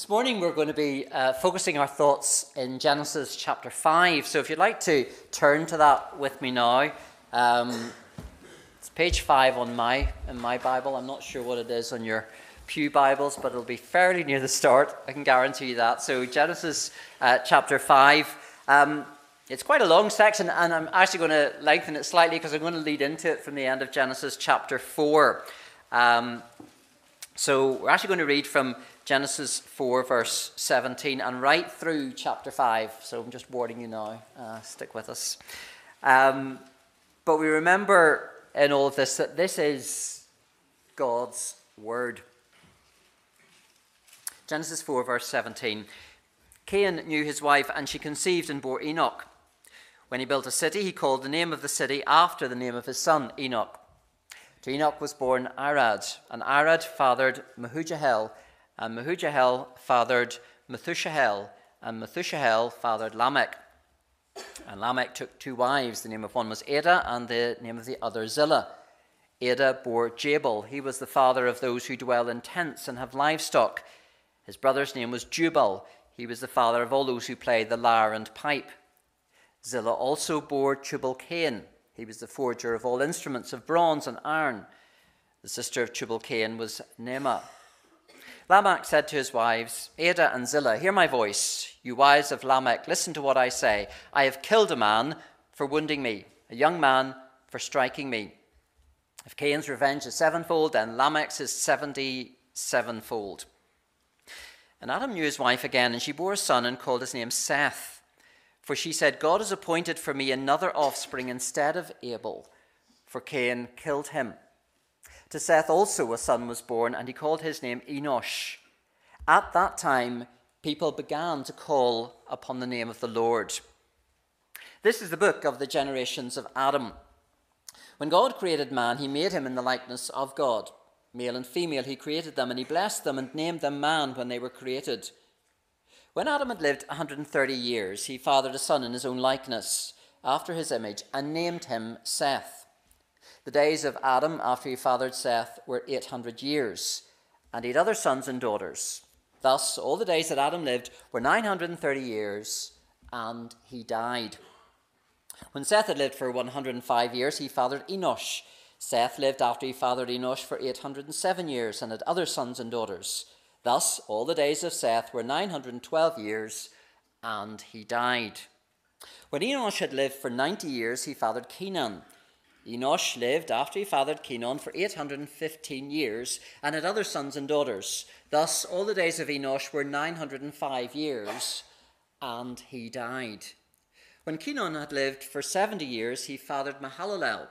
This morning we're going to be uh, focusing our thoughts in Genesis chapter 5. So if you'd like to turn to that with me now, um, it's page 5 on my, in my Bible. I'm not sure what it is on your Pew Bibles, but it'll be fairly near the start. I can guarantee you that. So Genesis uh, chapter 5. Um, it's quite a long section, and I'm actually going to lengthen it slightly because I'm going to lead into it from the end of Genesis chapter 4. Um, so we're actually going to read from Genesis 4, verse 17, and right through chapter 5. So I'm just warning you now, uh, stick with us. Um, but we remember in all of this that this is God's word. Genesis 4, verse 17. Cain knew his wife, and she conceived and bore Enoch. When he built a city, he called the name of the city after the name of his son, Enoch. To Enoch was born Arad, and Arad fathered Mehujael and Mehujael fathered Methushael, and Methushael fathered Lamech. And Lamech took two wives. The name of one was Adah, and the name of the other Zillah. Adah bore Jabal. He was the father of those who dwell in tents and have livestock. His brother's name was Jubal. He was the father of all those who play the lyre and pipe. Zillah also bore Tubal Cain. He was the forger of all instruments of bronze and iron. The sister of Tubal Cain was Naamah. Lamech said to his wives, Adah and Zillah, Hear my voice. You wives of Lamech, listen to what I say. I have killed a man for wounding me, a young man for striking me. If Cain's revenge is sevenfold, then Lamech's is seventy sevenfold. And Adam knew his wife again, and she bore a son and called his name Seth. For she said, God has appointed for me another offspring instead of Abel, for Cain killed him. To Seth also a son was born, and he called his name Enosh. At that time, people began to call upon the name of the Lord. This is the book of the generations of Adam. When God created man, he made him in the likeness of God. Male and female, he created them, and he blessed them and named them man when they were created. When Adam had lived 130 years, he fathered a son in his own likeness, after his image, and named him Seth. The days of Adam after he fathered Seth were 800 years, and he had other sons and daughters. Thus, all the days that Adam lived were 930 years, and he died. When Seth had lived for 105 years, he fathered Enosh. Seth lived after he fathered Enosh for 807 years, and had other sons and daughters. Thus, all the days of Seth were 912 years, and he died. When Enosh had lived for 90 years, he fathered Kenan. Enosh lived after he fathered Kenan for 815 years and had other sons and daughters. Thus, all the days of Enosh were 905 years, and he died. When Kenan had lived for 70 years, he fathered Mahalalel.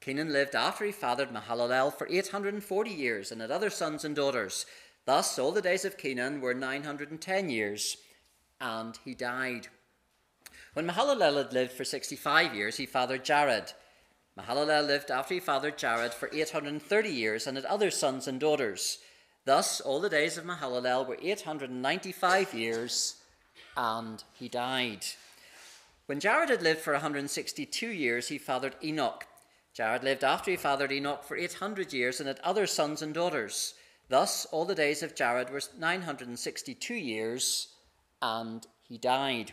Kenan lived after he fathered Mahalalel for 840 years and had other sons and daughters. Thus, all the days of Kenan were 910 years, and he died. When Mahalalel had lived for 65 years, he fathered Jared. Mahalalel lived after he fathered Jared for 830 years and had other sons and daughters. Thus, all the days of Mahalalel were 895 years, and he died. When Jared had lived for 162 years, he fathered Enoch. Jared lived after he fathered Enoch for 800 years and had other sons and daughters. Thus, all the days of Jared were 962 years, and he died.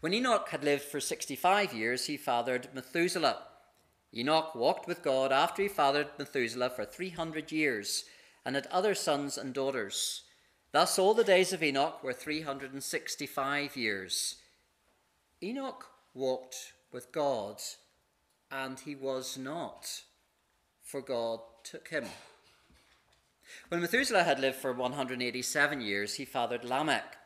When Enoch had lived for 65 years, he fathered Methuselah. Enoch walked with God after he fathered Methuselah for 300 years and had other sons and daughters. Thus, all the days of Enoch were 365 years. Enoch walked with God, and he was not, for God took him. When Methuselah had lived for 187 years, he fathered Lamech.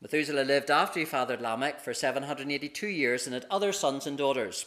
Methuselah lived after he fathered Lamech for 782 years and had other sons and daughters.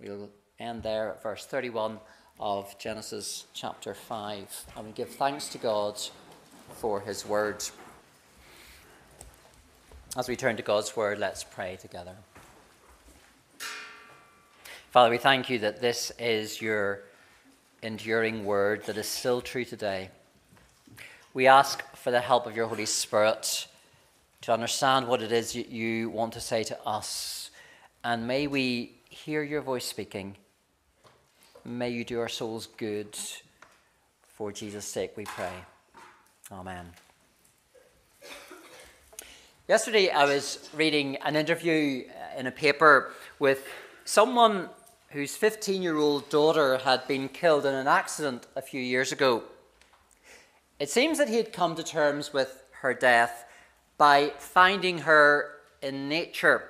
We'll end there at verse 31 of Genesis chapter 5. And we give thanks to God for his word. As we turn to God's word, let's pray together. Father, we thank you that this is your enduring word that is still true today. We ask for the help of your Holy Spirit to understand what it is you want to say to us. And may we hear your voice speaking. May you do our souls good. For Jesus' sake, we pray. Amen. Yesterday, I was reading an interview uh, in a paper with someone whose 15 year old daughter had been killed in an accident a few years ago. It seems that he had come to terms with her death by finding her in nature.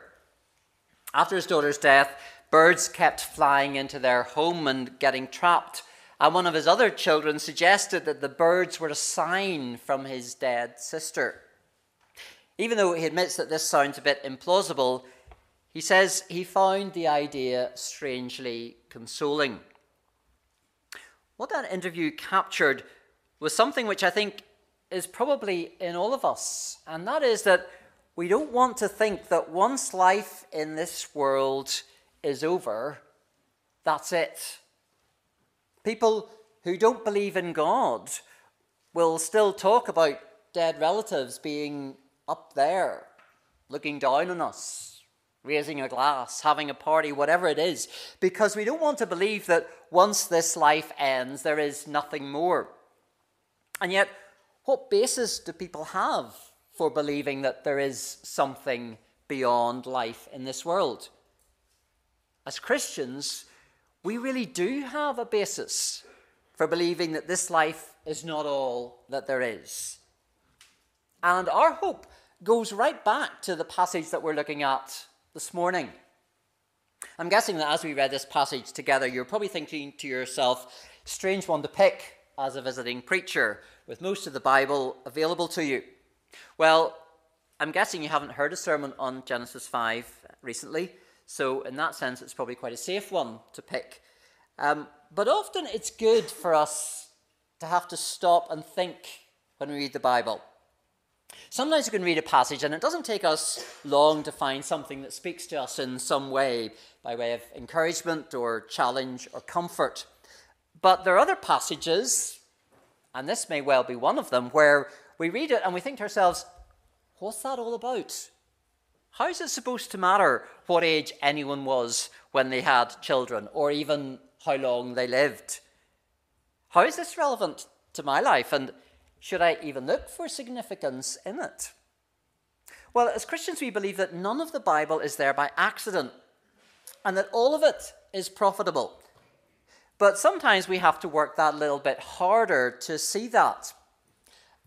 After his daughter's death, birds kept flying into their home and getting trapped. And one of his other children suggested that the birds were a sign from his dead sister. Even though he admits that this sounds a bit implausible, he says he found the idea strangely consoling. What that interview captured was something which I think is probably in all of us, and that is that we don't want to think that once life in this world is over, that's it. People who don't believe in God will still talk about dead relatives being up there, looking down on us, raising a glass, having a party, whatever it is, because we don't want to believe that once this life ends, there is nothing more. And yet, what basis do people have for believing that there is something beyond life in this world? As Christians, we really do have a basis for believing that this life is not all that there is. And our hope goes right back to the passage that we're looking at this morning. I'm guessing that as we read this passage together, you're probably thinking to yourself, strange one to pick as a visiting preacher with most of the Bible available to you. Well, I'm guessing you haven't heard a sermon on Genesis 5 recently, so in that sense, it's probably quite a safe one to pick. Um, but often it's good for us to have to stop and think when we read the Bible. Sometimes you can read a passage and it doesn't take us long to find something that speaks to us in some way by way of encouragement or challenge or comfort. But there are other passages, and this may well be one of them, where we read it and we think to ourselves, what's that all about? How is it supposed to matter what age anyone was when they had children, or even how long they lived? How is this relevant to my life? And should I even look for significance in it? Well, as Christians, we believe that none of the Bible is there by accident and that all of it is profitable. But sometimes we have to work that little bit harder to see that.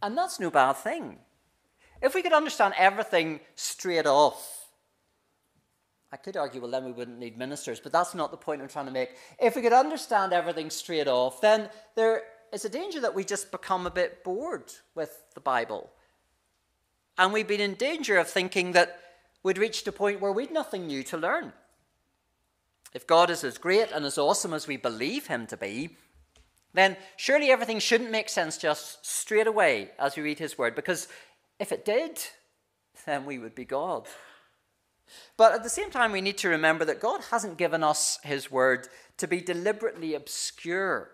And that's no bad thing. If we could understand everything straight off, I could argue, well, then we wouldn't need ministers, but that's not the point I'm trying to make. If we could understand everything straight off, then there is a danger that we just become a bit bored with the Bible. And we've been in danger of thinking that we'd reached a point where we'd nothing new to learn. If God is as great and as awesome as we believe him to be, then surely everything shouldn't make sense just straight away as we read his word, because if it did, then we would be God. But at the same time, we need to remember that God hasn't given us his word to be deliberately obscure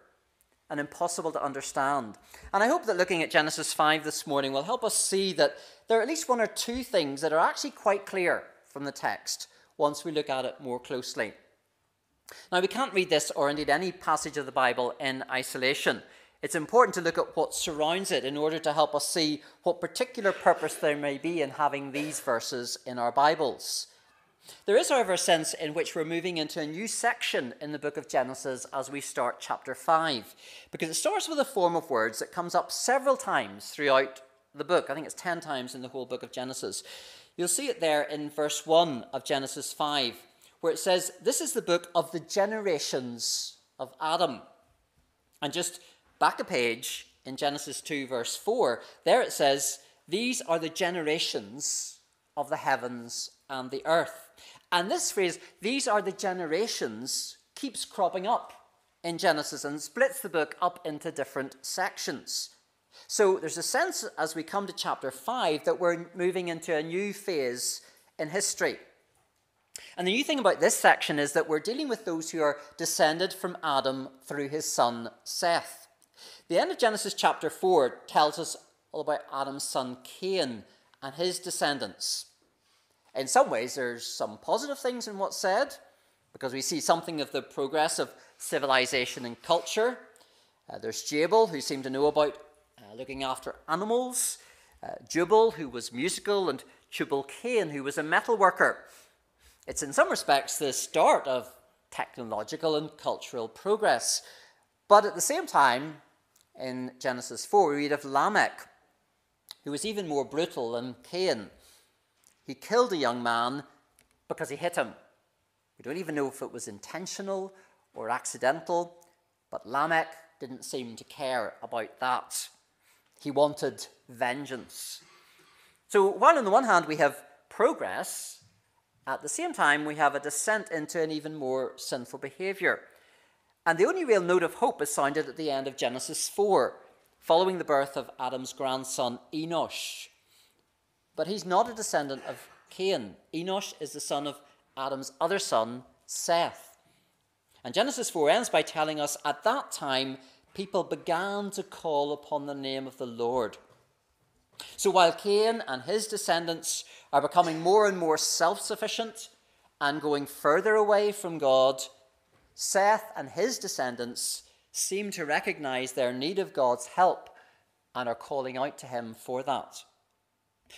and impossible to understand. And I hope that looking at Genesis 5 this morning will help us see that there are at least one or two things that are actually quite clear from the text once we look at it more closely. Now, we can't read this or indeed any passage of the Bible in isolation. It's important to look at what surrounds it in order to help us see what particular purpose there may be in having these verses in our Bibles. There is, however, a sense in which we're moving into a new section in the book of Genesis as we start chapter 5, because it starts with a form of words that comes up several times throughout the book. I think it's 10 times in the whole book of Genesis. You'll see it there in verse 1 of Genesis 5, where it says, This is the book of the generations of Adam. And just back a page in Genesis 2, verse 4, there it says, These are the generations of the heavens and the earth. And this phrase, these are the generations, keeps cropping up in Genesis and splits the book up into different sections. So there's a sense as we come to chapter 5 that we're moving into a new phase in history. And the new thing about this section is that we're dealing with those who are descended from Adam through his son Seth. The end of Genesis chapter 4 tells us all about Adam's son Cain and his descendants. In some ways, there's some positive things in what's said, because we see something of the progress of civilization and culture. Uh, there's Jabal, who seemed to know about uh, looking after animals, uh, Jubal, who was musical, and Tubal Cain, who was a metal worker. It's in some respects the start of technological and cultural progress. But at the same time, in Genesis 4, we read of Lamech, who was even more brutal than Cain. He killed a young man because he hit him. We don't even know if it was intentional or accidental, but Lamech didn't seem to care about that. He wanted vengeance. So, while on the one hand we have progress, at the same time we have a descent into an even more sinful behavior. And the only real note of hope is sounded at the end of Genesis 4, following the birth of Adam's grandson Enosh. But he's not a descendant of Cain. Enosh is the son of Adam's other son, Seth. And Genesis 4 ends by telling us at that time people began to call upon the name of the Lord. So while Cain and his descendants are becoming more and more self sufficient and going further away from God, Seth and his descendants seem to recognize their need of God's help and are calling out to him for that.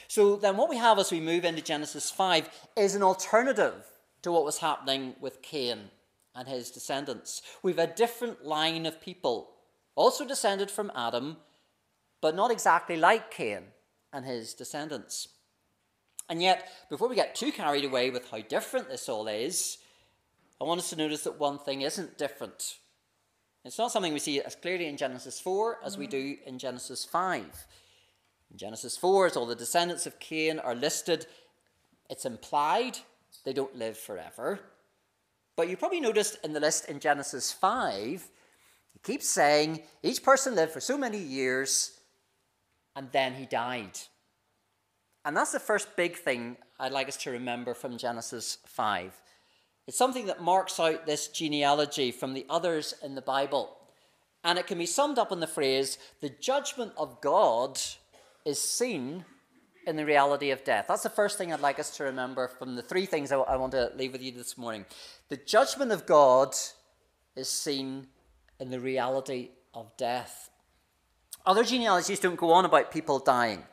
So then, what we have as we move into Genesis 5 is an alternative to what was happening with Cain and his descendants. We've a different line of people, also descended from Adam, but not exactly like Cain and his descendants. And yet, before we get too carried away with how different this all is, I want us to notice that one thing isn't different. It's not something we see as clearly in Genesis 4 as we do in Genesis 5. In Genesis 4, as all the descendants of Cain are listed, it's implied they don't live forever. But you probably noticed in the list in Genesis 5, he keeps saying each person lived for so many years and then he died. And that's the first big thing I'd like us to remember from Genesis 5. It's something that marks out this genealogy from the others in the Bible. And it can be summed up in the phrase the judgment of God is seen in the reality of death. That's the first thing I'd like us to remember from the three things I, want to leave with you this morning. The judgment of God is seen in the reality of death. Other genealogies don't go on about people dying,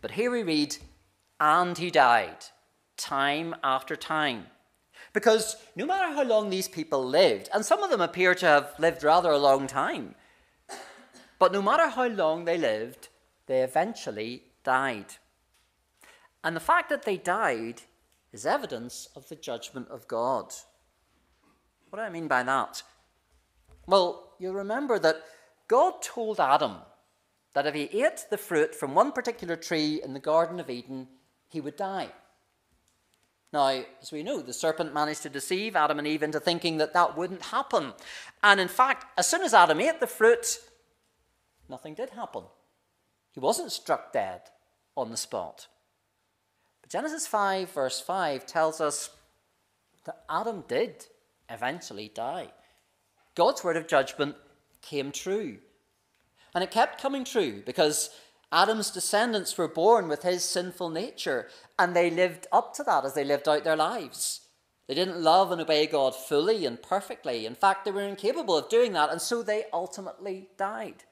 but here we read, and he died, time after time. Because no matter how long these people lived, and some of them appear to have lived rather a long time, but no matter how long they lived, they eventually died. And the fact that they died is evidence of the judgment of God. What do I mean by that? Well, you'll remember that God told Adam that if he ate the fruit from one particular tree in the Garden of Eden, he would die. Now, as we know, the serpent managed to deceive Adam and Eve into thinking that that wouldn't happen. And in fact, as soon as Adam ate the fruit, nothing did happen. He wasn't struck dead on the spot. But Genesis 5, verse 5, tells us that Adam did eventually die. God's word of judgment came true. And it kept coming true because Adam's descendants were born with his sinful nature, and they lived up to that as they lived out their lives. They didn't love and obey God fully and perfectly. In fact, they were incapable of doing that, and so they ultimately died.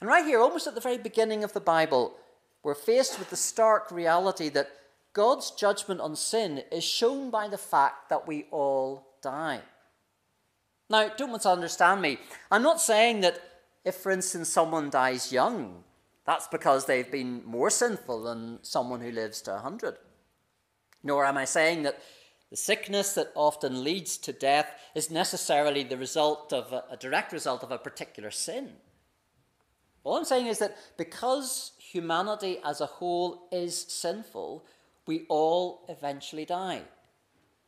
And right here, almost at the very beginning of the Bible, we're faced with the stark reality that God's judgment on sin is shown by the fact that we all die. Now, don't misunderstand me. I'm not saying that if, for instance, someone dies young, that's because they've been more sinful than someone who lives to 100. Nor am I saying that the sickness that often leads to death is necessarily the result of a, a direct result of a particular sin. All I'm saying is that because humanity as a whole is sinful, we all eventually die.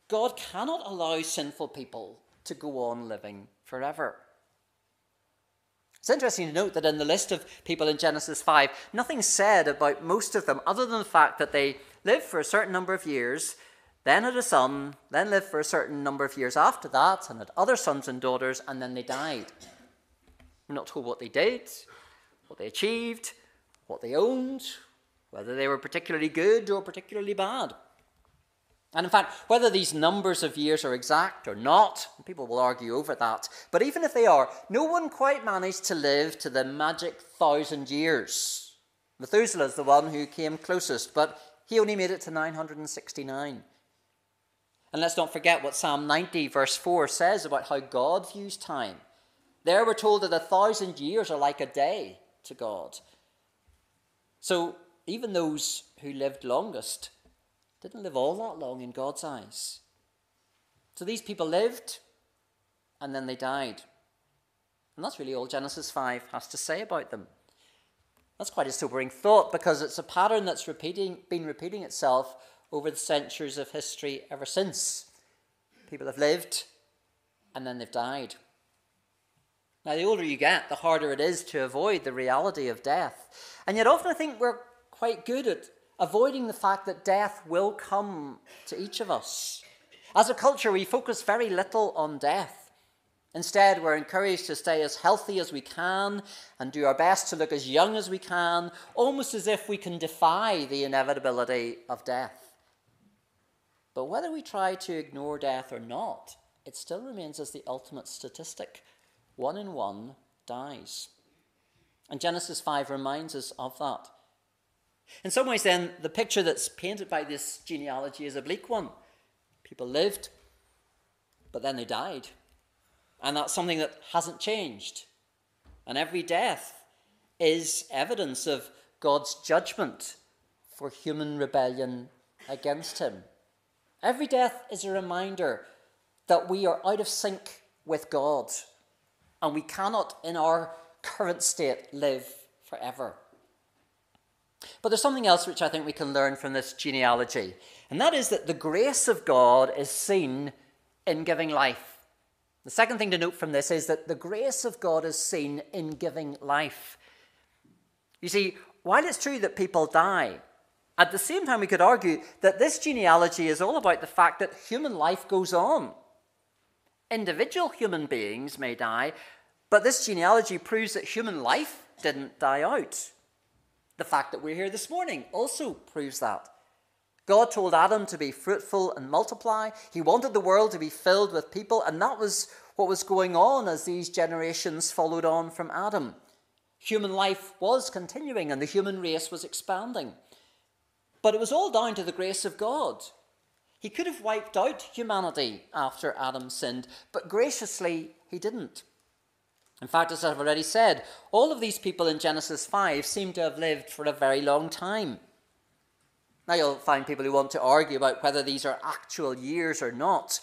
God cannot allow sinful people to go on living forever. It's interesting to note that in the list of people in Genesis 5, nothing's said about most of them other than the fact that they lived for a certain number of years, then had a son, then lived for a certain number of years after that, and had other sons and daughters, and then they died. We're not told what they did, what they achieved, what they owned, whether they were particularly good or particularly bad. And in fact, whether these numbers of years are exact or not, people will argue over that. But even if they are, no one quite managed to live to the magic thousand years. Methuselah is the one who came closest, but he only made it to 969. And let's not forget what Psalm 90, verse 4 says about how God views time. There we're told that a thousand years are like a day to God. So even those who lived longest didn't live all that long in God's eyes. So these people lived and then they died. And that's really all Genesis 5 has to say about them. That's quite a sobering thought because it's a pattern that's repeating, been repeating itself over the centuries of history ever since. People have lived and then they've died. Now, the older you get, the harder it is to avoid the reality of death. And yet, often I think we're quite good at avoiding the fact that death will come to each of us. As a culture, we focus very little on death. Instead, we're encouraged to stay as healthy as we can and do our best to look as young as we can, almost as if we can defy the inevitability of death. But whether we try to ignore death or not, it still remains as the ultimate statistic. One in one dies. And Genesis 5 reminds us of that. In some ways, then, the picture that's painted by this genealogy is a bleak one. People lived, but then they died. And that's something that hasn't changed. And every death is evidence of God's judgment for human rebellion against Him. Every death is a reminder that we are out of sync with God and we cannot, in our current state, live forever. But there's something else which I think we can learn from this genealogy, and that is that the grace of God is seen in giving life. The second thing to note from this is that the grace of God is seen in giving life. You see, while it's true that people die, at the same time we could argue that this genealogy is all about the fact that human life goes on. Individual human beings may die, but this genealogy proves that human life didn't die out. The fact that we're here this morning also proves that. God told Adam to be fruitful and multiply. He wanted the world to be filled with people, and that was what was going on as these generations followed on from Adam. Human life was continuing and the human race was expanding. But it was all down to the grace of God. He could have wiped out humanity after Adam sinned, but graciously he didn't. In fact, as I've already said, all of these people in Genesis 5 seem to have lived for a very long time. Now, you'll find people who want to argue about whether these are actual years or not,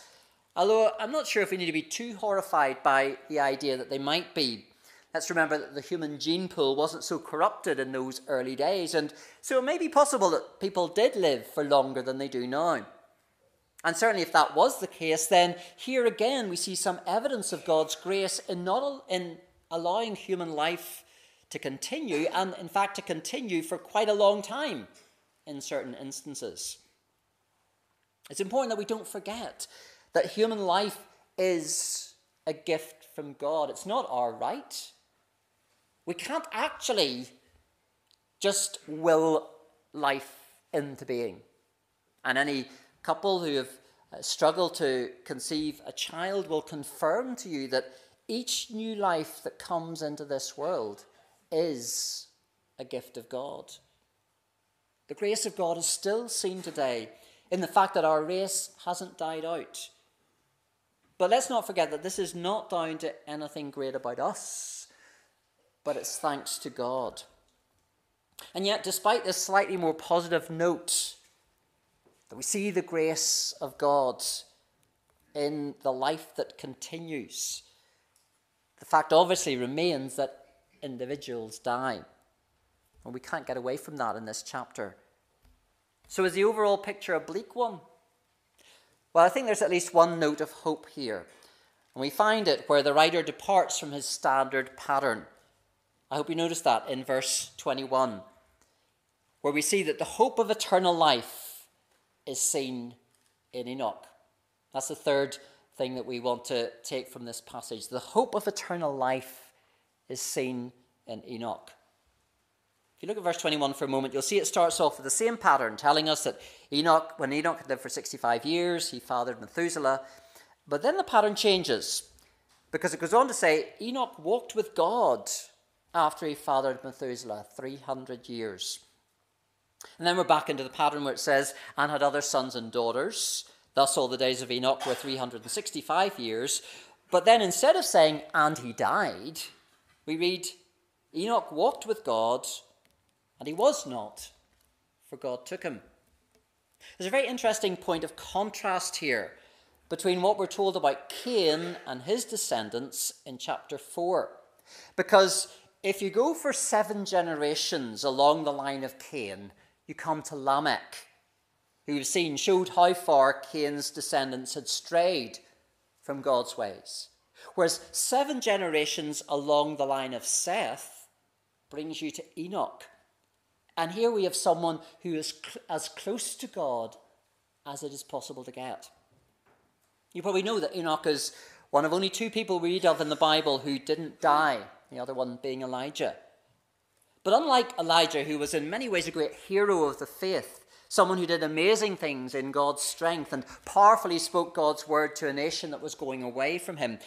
although I'm not sure if we need to be too horrified by the idea that they might be. Let's remember that the human gene pool wasn't so corrupted in those early days, and so it may be possible that people did live for longer than they do now. And certainly, if that was the case, then here again we see some evidence of God's grace in not in allowing human life to continue, and in fact to continue for quite a long time in certain instances. It's important that we don't forget that human life is a gift from God. It's not our right. We can't actually just will life into being. And any couple who have uh, struggled to conceive a child will confirm to you that each new life that comes into this world is a gift of God. The grace of God is still seen today in the fact that our race hasn't died out. But let's not forget that this is not down to anything great about us, but it's thanks to God. And yet, despite this slightly more positive note, that we see the grace of God in the life that continues. The fact obviously remains that individuals die. And we can't get away from that in this chapter. So, is the overall picture a bleak one? Well, I think there's at least one note of hope here. And we find it where the writer departs from his standard pattern. I hope you notice that in verse 21, where we see that the hope of eternal life is seen in Enoch. That's the third thing that we want to take from this passage. The hope of eternal life is seen in Enoch. If you look at verse 21 for a moment, you'll see it starts off with the same pattern, telling us that Enoch, when Enoch had lived for 65 years, he fathered Methuselah. But then the pattern changes because it goes on to say Enoch walked with God after he fathered Methuselah 300 years. And then we're back into the pattern where it says, and had other sons and daughters. Thus, all the days of Enoch were 365 years. But then instead of saying, and he died, we read, Enoch walked with God, and he was not, for God took him. There's a very interesting point of contrast here between what we're told about Cain and his descendants in chapter 4. Because if you go for seven generations along the line of Cain, you come to Lamech, who we've seen showed how far Cain's descendants had strayed from God's ways. Whereas seven generations along the line of Seth brings you to Enoch. And here we have someone who is cl- as close to God as it is possible to get. You probably know that Enoch is one of only two people we read of in the Bible who didn't die, the other one being Elijah. But unlike Elijah, who was in many ways a great hero of the faith, someone who did amazing things in God's strength and powerfully spoke God's word to a nation that was going away from him,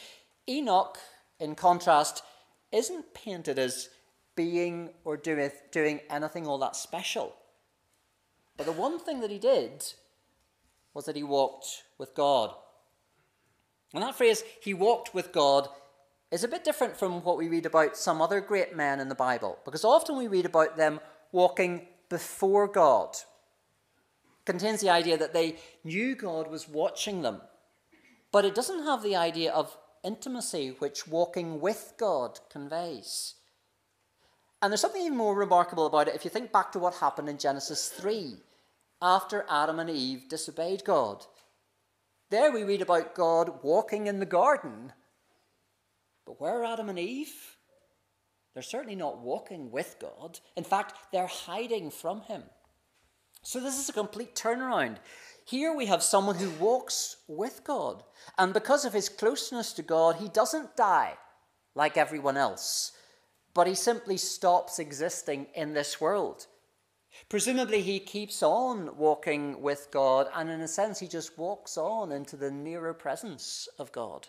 Enoch, in contrast, isn't painted as being or doing anything all that special. But the one thing that he did was that he walked with God. And that phrase, he walked with God, is a bit different from what we read about some other great men in the Bible, because often we read about them walking before God. It contains the idea that they knew God was watching them, but it doesn't have the idea of intimacy which walking with God conveys. And there's something even more remarkable about it if you think back to what happened in Genesis 3 after Adam and Eve disobeyed God. There we read about God walking in the garden. But where are Adam and Eve? They're certainly not walking with God. In fact, they're hiding from Him. So this is a complete turnaround. Here we have someone who walks with God. And because of his closeness to God, he doesn't die like everyone else, but he simply stops existing in this world. Presumably, he keeps on walking with God, and in a sense, he just walks on into the nearer presence of God.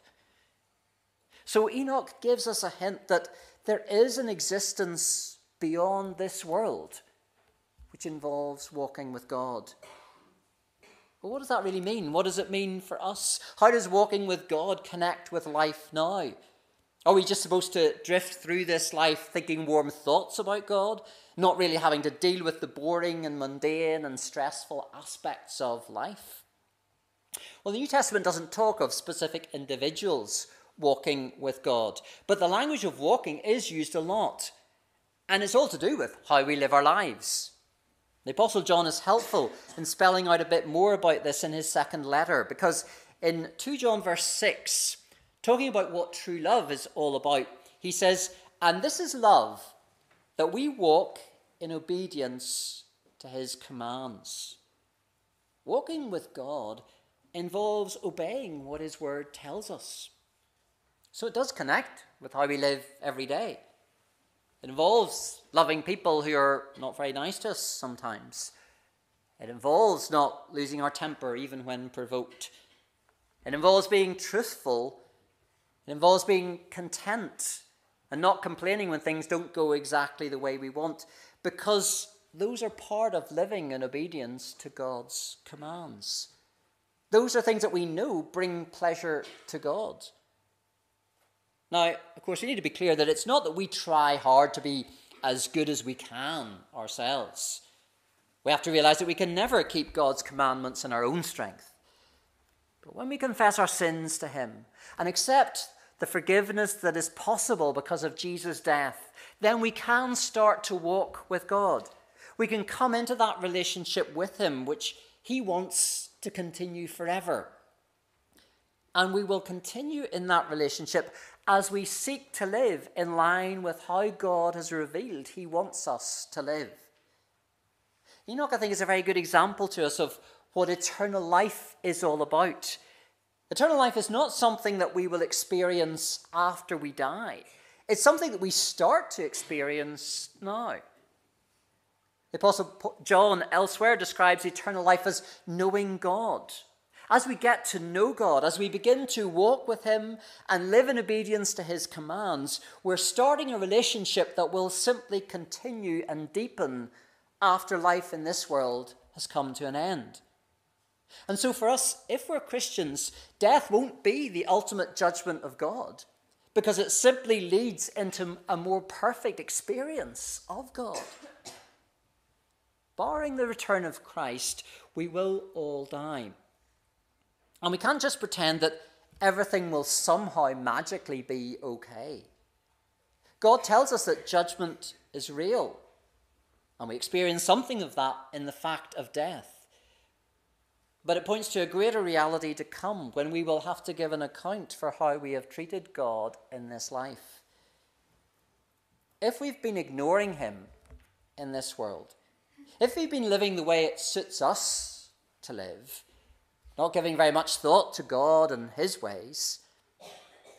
So, Enoch gives us a hint that there is an existence beyond this world which involves walking with God. But what does that really mean? What does it mean for us? How does walking with God connect with life now? Are we just supposed to drift through this life thinking warm thoughts about God? not really having to deal with the boring and mundane and stressful aspects of life. Well, the New Testament doesn't talk of specific individuals walking with God, but the language of walking is used a lot, and it's all to do with how we live our lives. The Apostle John is helpful in spelling out a bit more about this in his second letter, because in 2 John verse 6, talking about what true love is all about, he says, And this is love that we walk in obedience to his commands. Walking with God involves obeying what his word tells us. So it does connect with how we live every day. It involves loving people who are not very nice to us sometimes. It involves not losing our temper even when provoked. It involves being truthful. It involves being content and not complaining when things don't go exactly the way we want, because those are part of living in obedience to God's commands. Those are things that we know bring pleasure to God. Now, of course, we need to be clear that it's not that we try hard to be as good as we can ourselves. We have to realize that we can never keep God's commandments in our own strength. But when we confess our sins to Him and accept the forgiveness that is possible because of Jesus' death, then we can start to walk with God. We can come into that relationship with Him, which He wants to continue forever. And we will continue in that relationship as we seek to live in line with how God has revealed He wants us to live. Enoch, I think, is a very good example to us of what eternal life is all about. Eternal life is not something that we will experience after we die, it's something that we start to experience now. The Apostle John elsewhere describes eternal life as knowing God. As we get to know God, as we begin to walk with Him and live in obedience to His commands, we're starting a relationship that will simply continue and deepen after life in this world has come to an end. And so, for us, if we're Christians, death won't be the ultimate judgment of God because it simply leads into a more perfect experience of God. Barring the return of Christ, we will all die. And we can't just pretend that everything will somehow magically be okay. God tells us that judgment is real, and we experience something of that in the fact of death. But it points to a greater reality to come when we will have to give an account for how we have treated God in this life. If we've been ignoring Him in this world, if we've been living the way it suits us to live, not giving very much thought to God and His ways,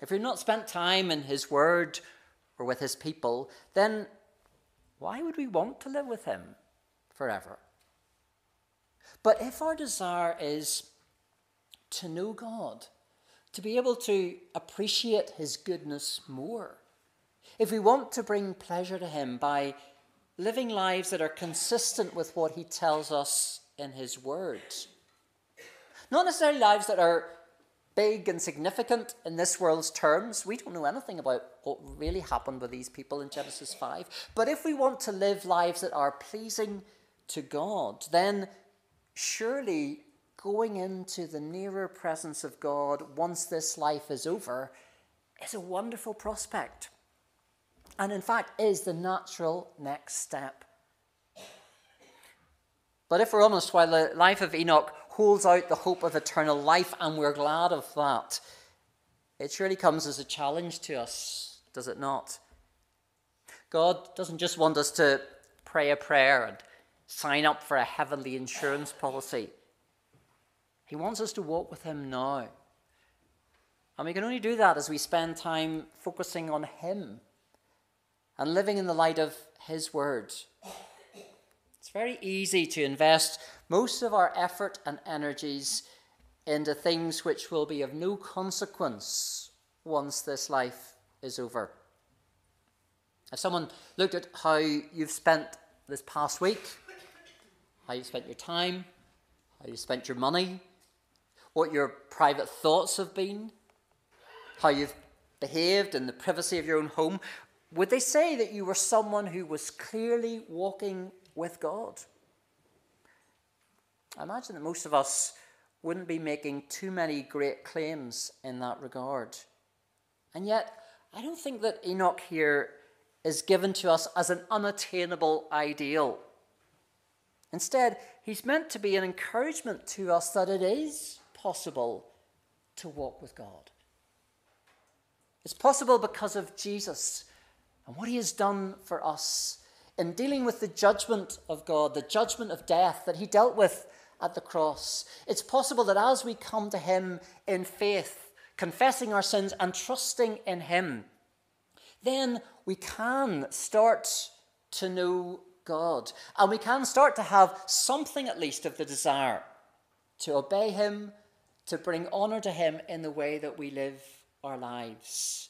if we've not spent time in His Word or with His people, then why would we want to live with Him forever? But if our desire is to know God, to be able to appreciate His goodness more, if we want to bring pleasure to Him by living lives that are consistent with what he tells us in his words. Not necessarily lives that are big and significant in this world's terms. We don't know anything about what really happened with these people in Genesis 5. But if we want to live lives that are pleasing to God, then surely going into the nearer presence of God once this life is over is a wonderful prospect and in fact is the natural next step. But if we're honest, while the life of Enoch holds out the hope of eternal life, and we're glad of that, it surely comes as a challenge to us, does it not? God doesn't just want us to pray a prayer and sign up for a heavenly insurance policy. He wants us to walk with Him now. And we can only do that as we spend time focusing on Him and living in the light of His Word. It's very easy to invest most of our effort and energies into things which will be of no consequence once this life is over. If someone looked at how you've spent this past week, how you spent your time, how you spent your money, what your private thoughts have been, how you've behaved in the privacy of your own home, would they say that you were someone who was clearly walking with God? I imagine that most of us wouldn't be making too many great claims in that regard. And yet, I don't think that Enoch here is given to us as an unattainable ideal. Instead, he's meant to be an encouragement to us that it is possible to walk with God. It's possible because of Jesus and what he has done for us in dealing with the judgment of God, the judgment of death that he dealt with at the cross. It's possible that as we come to him in faith, confessing our sins and trusting in him, then we can start to know God. And we can start to have something at least of the desire to obey him, to bring honor to him in the way that we live our lives.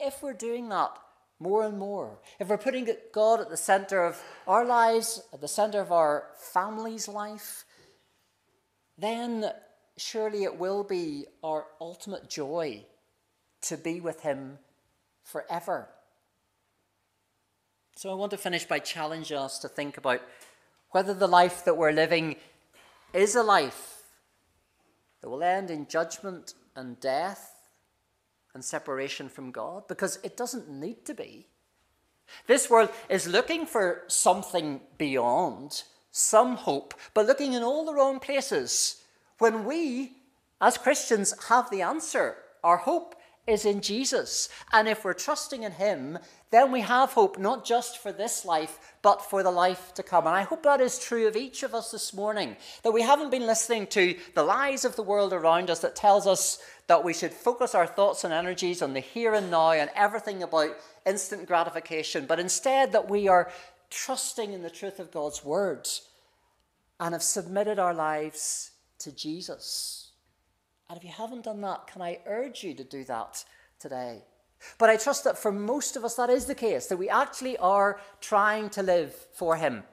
If we're doing that more and more, if we're putting God at the center of our lives, at the center of our family's life, then surely it will be our ultimate joy to be with Him forever. So I want to finish by challenging us to think about whether the life that we're living is a life that will end in judgment and death and separation from God because it doesn't need to be. This world is looking for something beyond, some hope, but looking in all the wrong places. When we, as Christians, have the answer, our hope is in Jesus. And if we're trusting in Him, then we have hope not just for this life, but for the life to come. And I hope that is true of each of us this morning, that we haven't been listening to the lies of the world around us that tells us that we should focus our thoughts and energies on the here and now and everything about instant gratification, but instead that we are trusting in the truth of God's words and have submitted our lives to Jesus. And if you haven't done that, can I urge you to do that today? But I trust that for most of us, that is the case, that we actually are trying to live for Him,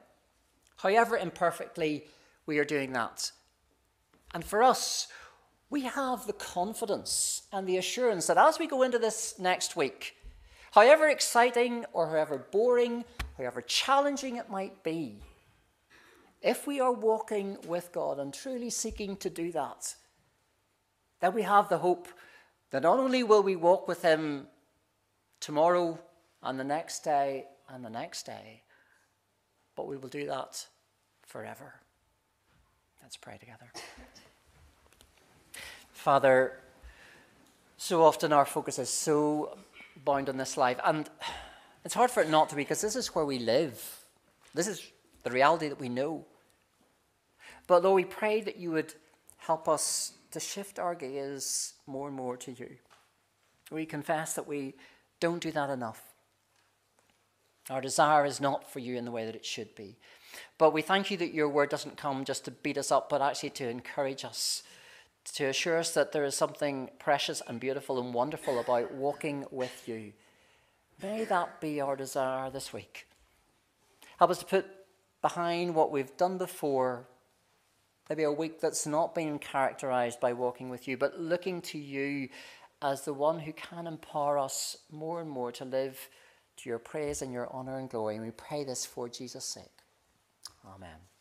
however imperfectly we are doing that. And for us, we have the confidence and the assurance that as we go into this next week, however exciting or however boring, however challenging it might be, if we are walking with God and truly seeking to do that, then we have the hope that not only will we walk with Him tomorrow and the next day and the next day, but we will do that forever. Let's pray together. Father, so often our focus is so bound on this life, and it's hard for it not to be because this is where we live. This is the reality that we know. But Lord, we pray that you would help us to shift our gaze more and more to you. We confess that we don't do that enough. Our desire is not for you in the way that it should be. But we thank you that your word doesn't come just to beat us up, but actually to encourage us, to assure us that there is something precious and beautiful and wonderful about walking with you. May that be our desire this week. Help us to put behind what we've done before Maybe a week that's not been characterized by walking with you, but looking to you as the one who can empower us more and more to live to your praise and your honor and glory. And we pray this for Jesus' sake. Amen.